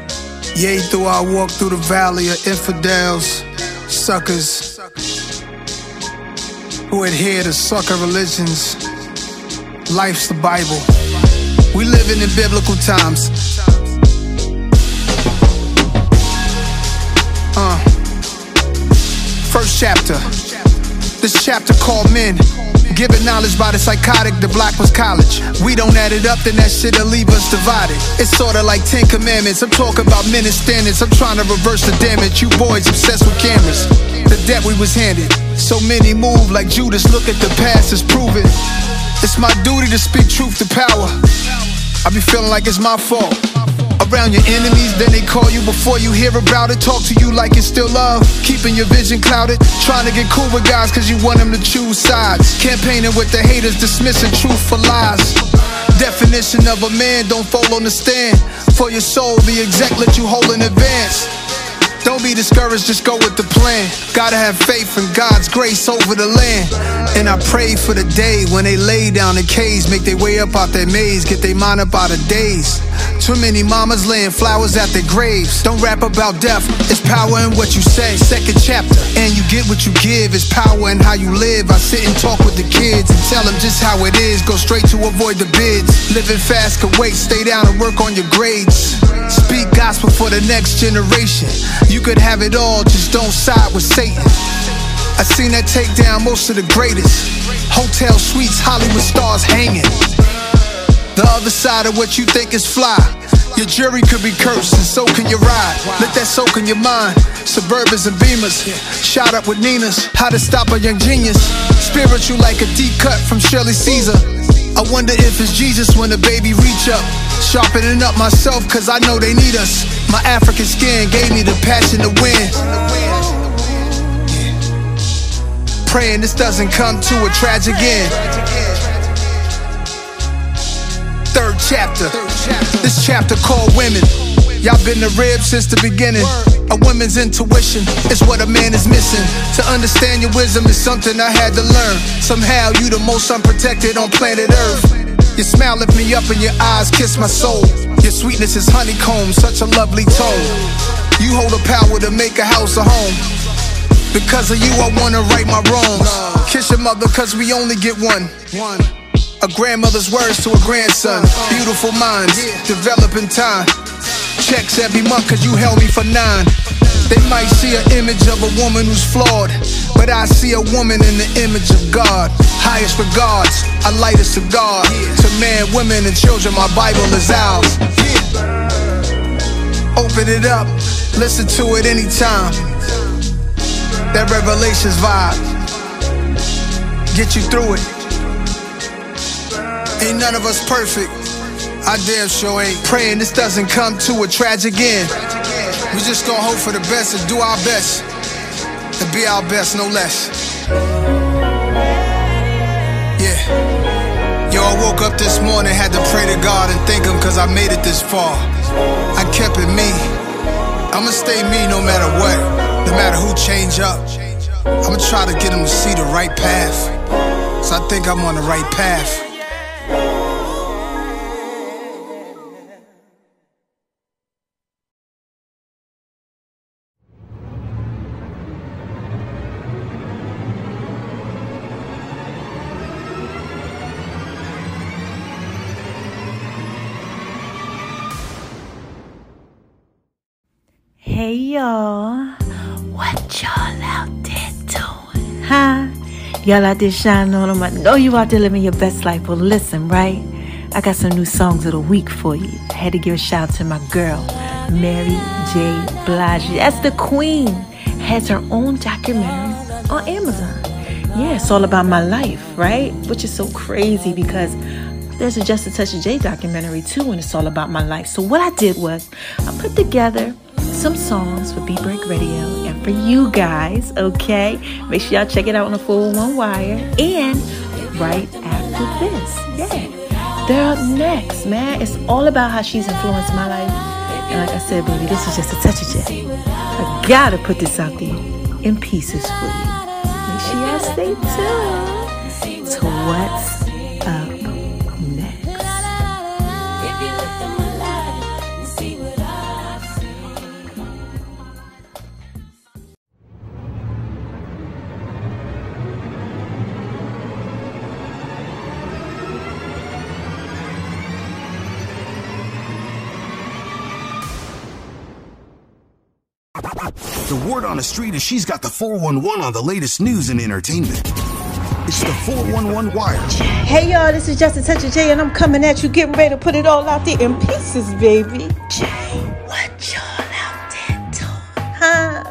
Yea, though I walk through the valley of infidels, suckers who adhere to sucker religions. Life's the Bible. We living in biblical times. Uh, first chapter. This chapter called Men. Given knowledge by the psychotic, the black was college. We don't add it up, then that shit'll leave us divided. It's sorta like Ten Commandments. I'm talking about men and standards. I'm trying to reverse the damage. You boys obsessed with cameras. The debt we was handed. So many move like Judas. Look at the past, it's proven. It's my duty to speak truth to power. I be feeling like it's my fault. Around your enemies, then they call you before you hear about it. Talk to you like it's still love. Keeping your vision clouded. Trying to get cool with guys cause you want them to choose sides. Campaigning with the haters, dismissing truth for lies. Definition of a man, don't fall on the stand. For your soul, the exec let you hold in advance. Don't be discouraged, just go with the plan. Gotta have faith in God's grace over the land. And I pray for the day when they lay down in caves, make their way up out their maze, get their mind up out of days. Too many mamas laying flowers at their graves. Don't rap about death, it's power in what you say. Second chapter, and you get what you give. It's power in how you live. I sit and talk with the kids and tell them just how it is. Go straight to avoid the bids. Living fast could wait, stay down and work on your grades. Speak gospel for the next generation. You could have it all, just don't side with Satan. I seen that take down most of the greatest. Hotel suites, Hollywood stars hanging. The other side of what you think is fly. Your jury could be cursed, and so can your ride. Let that soak in your mind. Suburbans and beamers, shot up with Ninas. How to stop a young genius. Spiritual like a deep cut from Shirley Caesar. I wonder if it's Jesus when the baby reach up. Sharpening up myself, cause I know they need us. My African skin gave me the passion to win. Praying this doesn't come to a tragic end. Third chapter. This chapter called Women. Y'all been the rib since the beginning. A woman's intuition is what a man is missing. To understand your wisdom is something I had to learn. Somehow you the most unprotected on planet Earth. Your smile lift me up and your eyes kiss my soul. Your sweetness is honeycomb, such a lovely tone. You hold the power to make a house a home. Because of you, I wanna right my wrongs. Kiss your mother, cause we only get one. A grandmother's words to a grandson. Beautiful minds, develop in time. Checks every month, cause you held me for nine. They might see an image of a woman who's flawed, but I see a woman in the image of God. Highest regards, I light a cigar. To men, women, and children, my Bible is ours. Open it up, listen to it anytime. That Revelations vibe, get you through it. Ain't none of us perfect. I damn sure ain't praying this doesn't come to a tragic end. We just gonna hope for the best and do our best. And be our best, no less. Yeah. Yo, I woke up this morning, had to pray to God and thank Him cause I made it this far. I kept it me. I'ma stay me no matter what. No matter who change up. I'ma try to get them to see the right path. So I think I'm on the right path. Hey y'all, what y'all out there doing, huh? Y'all out there shining on them. I know you out there living your best life. Well, listen, right? I got some new songs of the week for you. I had to give a shout out to my girl, Mary J. Blige. That's the queen. Has her own documentary on Amazon. Yeah, it's all about my life, right? Which is so crazy because there's a Just a Touch of J documentary too, and it's all about my life. So what I did was I put together some songs for Beat Break Radio and for you guys, okay? Make sure y'all check it out on the 401 Wire. And right after this, yeah. They're up next, man. It's all about how she's influenced my life. And like I said, baby, this is just a touch of J. I gotta put this out there in pieces for you. Make sure y'all stay tuned to what's up The word on the street and she's got the 411 on the latest news and entertainment. It's the 411 Wire. Hey y'all, this is Just a Touch of J, and I'm coming at you, getting ready to put it all out there in pieces, baby. Jay, what y'all out there doing? Huh?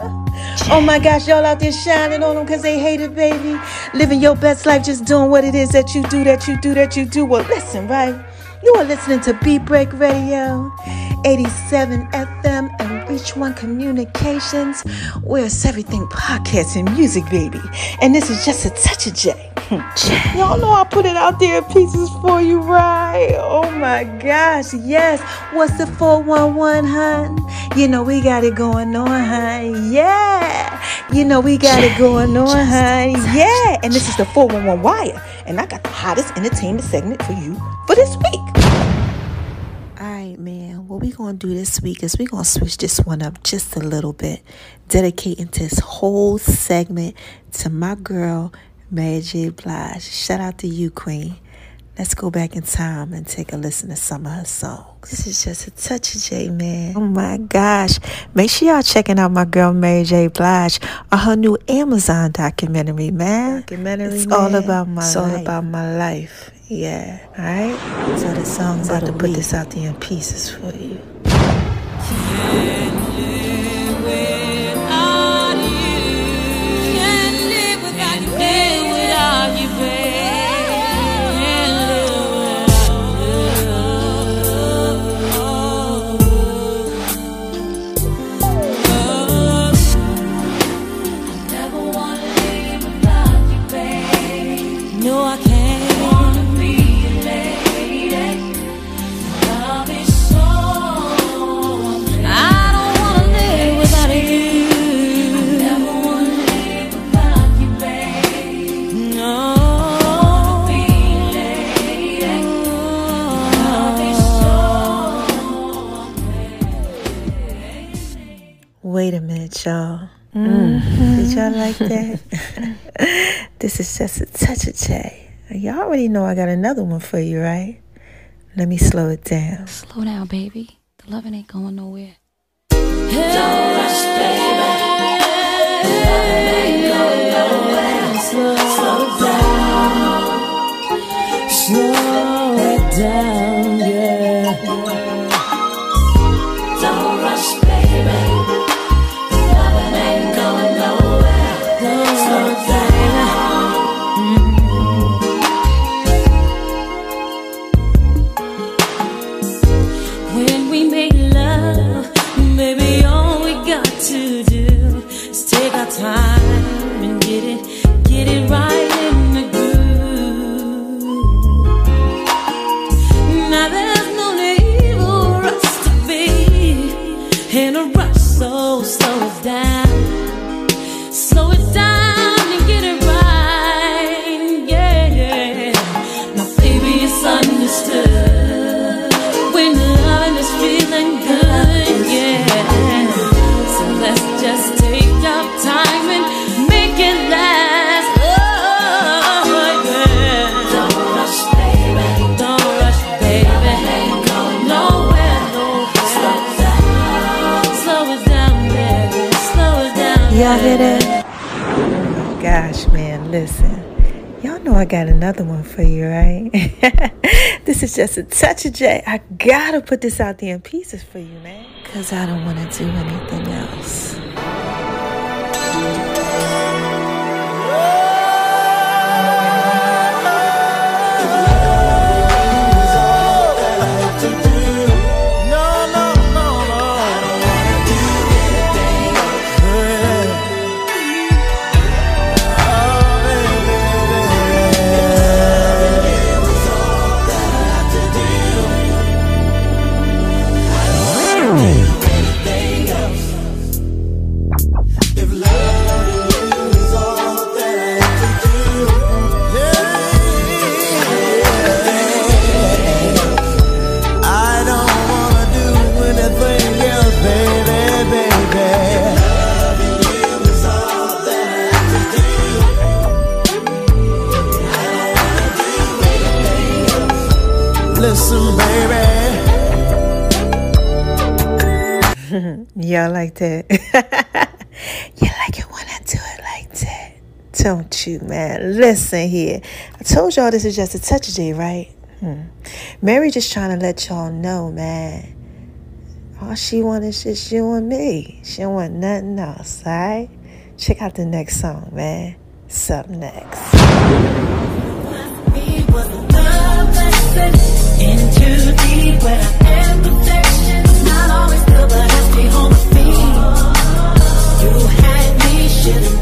Oh my gosh, y'all out there shining on them because they hate it, baby. Living your best life, just doing what it is that you do, that you do, that you do. Well, listen, right? You are listening to Beat Break Radio, 87 FM, and Reach One Communications, where it's everything podcast and music, baby. And this is just a touch of J. Y'all know I put it out there in pieces for you, right? Oh my gosh, yes. What's the 411, hun? You know we got it going on, hun. Yeah. You know we got it going on, hun. Yeah. And this is the 411 Wire. And I got the hottest entertainment segment for you for this week. Right, man. What we gonna do this week is we gonna switch this one up just a little bit, dedicating this whole segment to my girl Mary J. Blige. Shout out to you, Queen. Let's go back in time and take a listen to some of her songs. This is just a touch of J, man. Oh my gosh. Make sure y'all checking out my girl Mary J. Blige on her new Amazon documentary, man. Documentary, It's man. all about my It's life. all about my life. Yeah. Alright? So the song's about to put this out there in pieces for you. No, Wait a minute, y'all. Mm. Did y'all like that? this is just a touch of J. Y'all already know I got another one for you, right? Let me slow it down. Slow down, baby. The loving ain't going nowhere. Don't rush, baby. Loving ain't going nowhere. Slow, slow down. Slow it down, yeah. Time just a touch of J. I gotta put this out there in pieces for you, man. Cause I don't wanna do anything else. Y'all like that? you like it when I do it like that, don't you, man? Listen here. I told y'all this is just a touch of J, right? Hmm. Mary just trying to let y'all know, man. All she want is just you and me. She don't want nothing else, alright? Check out the next song, man. It's up next. Stay on my feet. You had me, shouldn't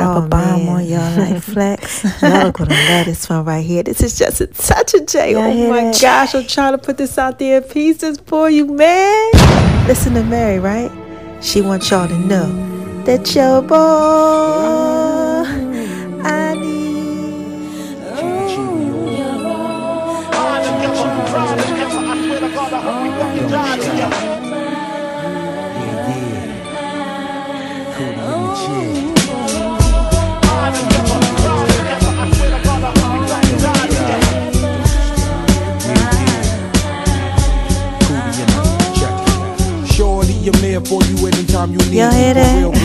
Oh, man, I had to drop Oh, a bomb man. on y'all like flex. Y'all gonna love this one right here. This is just a touch of J. Y'all Oh my that? gosh, I'm trying to put this out there in pieces for you, man. Listen to Mary, right? She wants y'all to know that your boy for you anytime you need me. hear that? real, girl,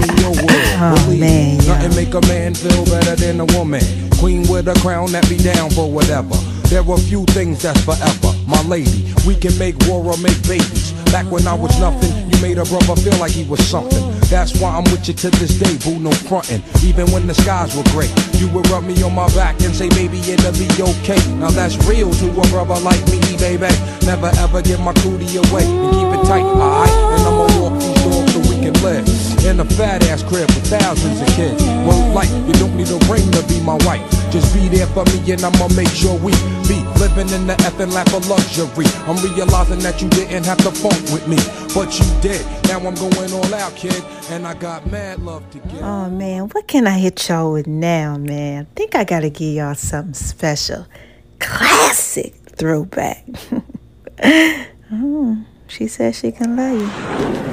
if your world. Oh, man. Nothing make a man feel better than a woman. Queen with a crown that be down for whatever. There are few things that's forever. My lady, we can make war or make babies. Back when I was nothing, you made a brother feel like he was something. That's why I'm with you to this day, boo, no frontin'. Even when the skies were gray, you would rub me on my back and say, baby, it'll be okay. Now that's real to a brother like me, baby. Never ever give my cootie away and keep it tight, alright? And I'ma walk these dogs so we can live in a fat ass crib with thousands of kids. Well, like, you don't need a ring to be my wife. Just be there for me and I'ma make sure we be living in the effing lap of luxury. I'm realizing that you didn't have to funk with me, but you did. Now I'm going all out, kid, and I got mad love to give. Oh man, what can I hit y'all with now, man? Think I gotta give y'all something special. Classic throwback. oh, she says she can love you.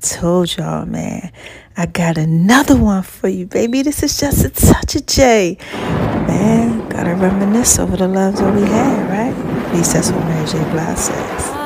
Told y'all, man. I got another one for you, baby. This is just a touch of J. Man, gotta reminisce over the loves that we had, right? At least that's what Mary J. Blige says.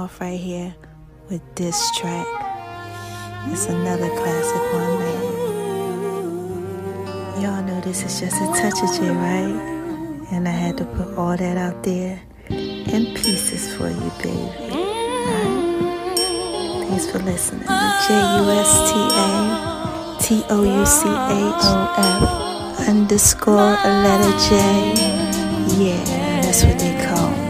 off right here with this track. It's another classic one, man. Y'all know this is just a touch of J, right? And I had to put all that out there in pieces for you, baby. Right? Thanks for listening. J U S T A T O U C H O F underscore a letter J. Yeah, that's what they call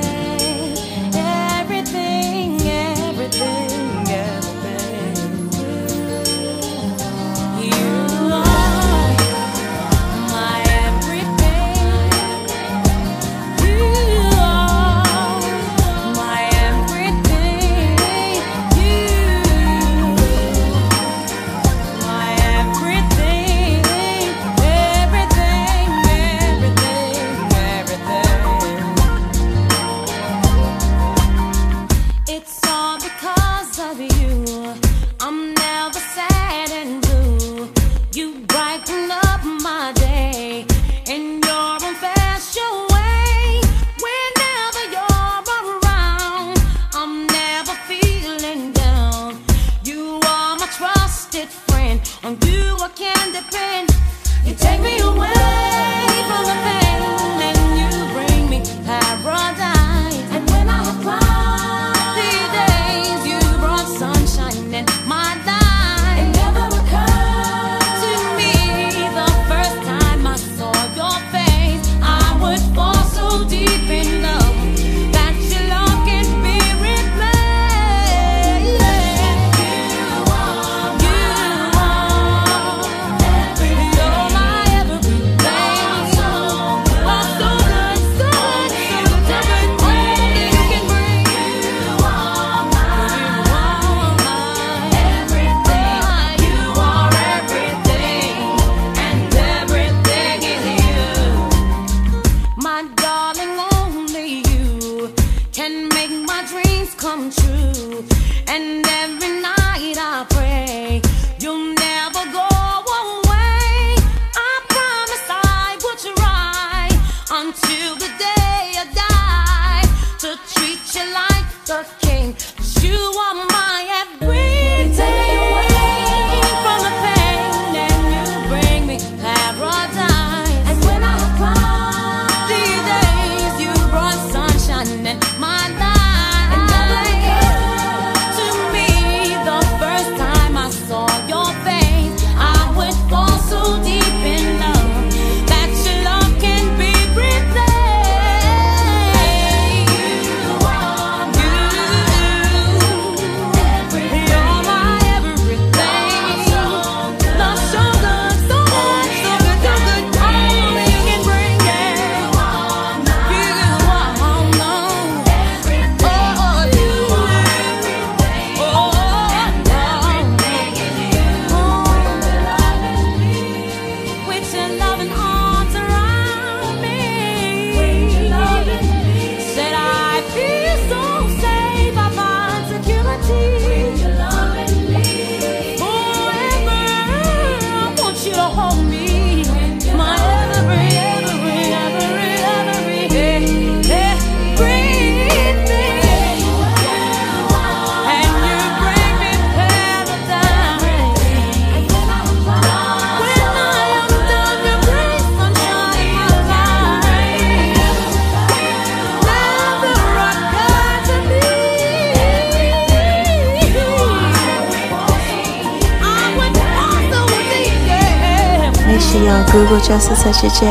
on Google Just a Touch of J.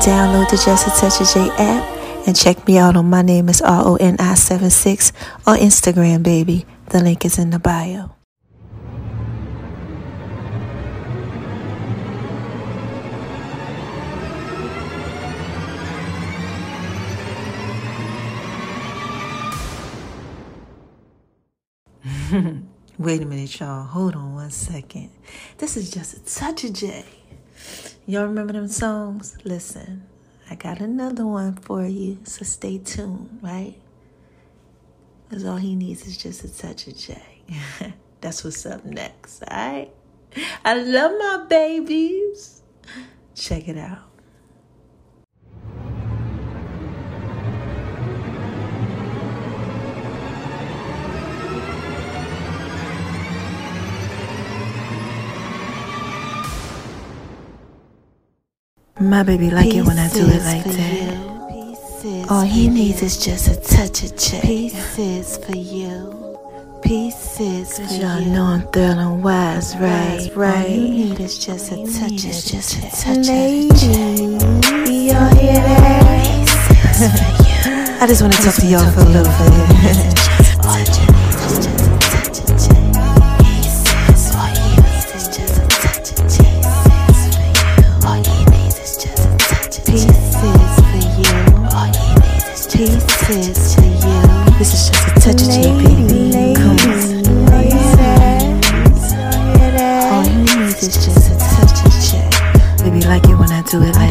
Download the Just a Touch of J app and check me out on my name is R O N I 76 on Instagram, baby. The link is in the bio. Wait a minute, y'all. Hold on one second. This is just a touch of J. Y'all remember them songs? Listen, I got another one for you, so stay tuned, right? Because all he needs is just a touch of J. That's what's up next, all right? I love my babies. Check it out. My baby like it when I do it like that. All he needs is just a touch of J. Pieces for you. Pieces for y'all you. know I'm thrilling wise, right, All right. you need is just a touch of just a touch Lady, of y'all hear that? I just want to talk to y'all for a little bit.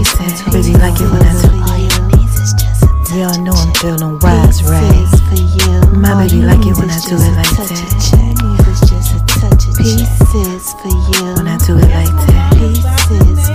do it like that. Baby like it when I do it. Y'all know I'm feeling wise, right? Pieces for you. My baby you like it when I do it like that. of J. Need is just a touch of J. Pieces for you. When I do it like that. Pieces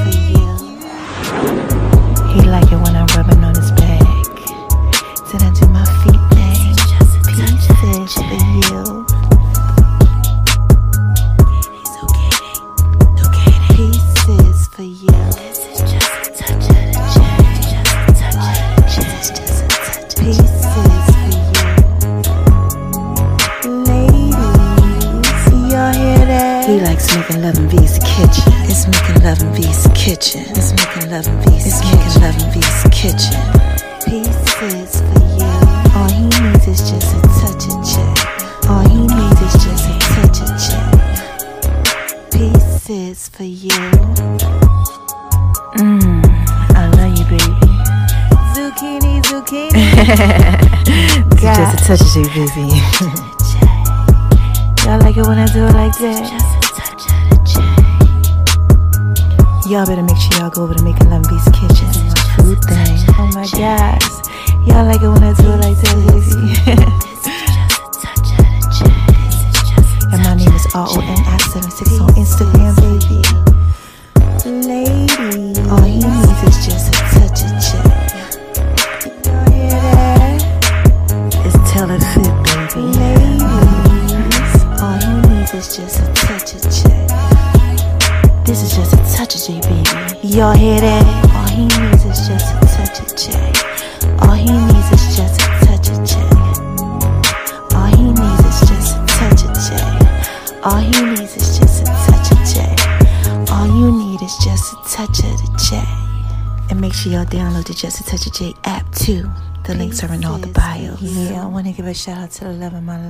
love of my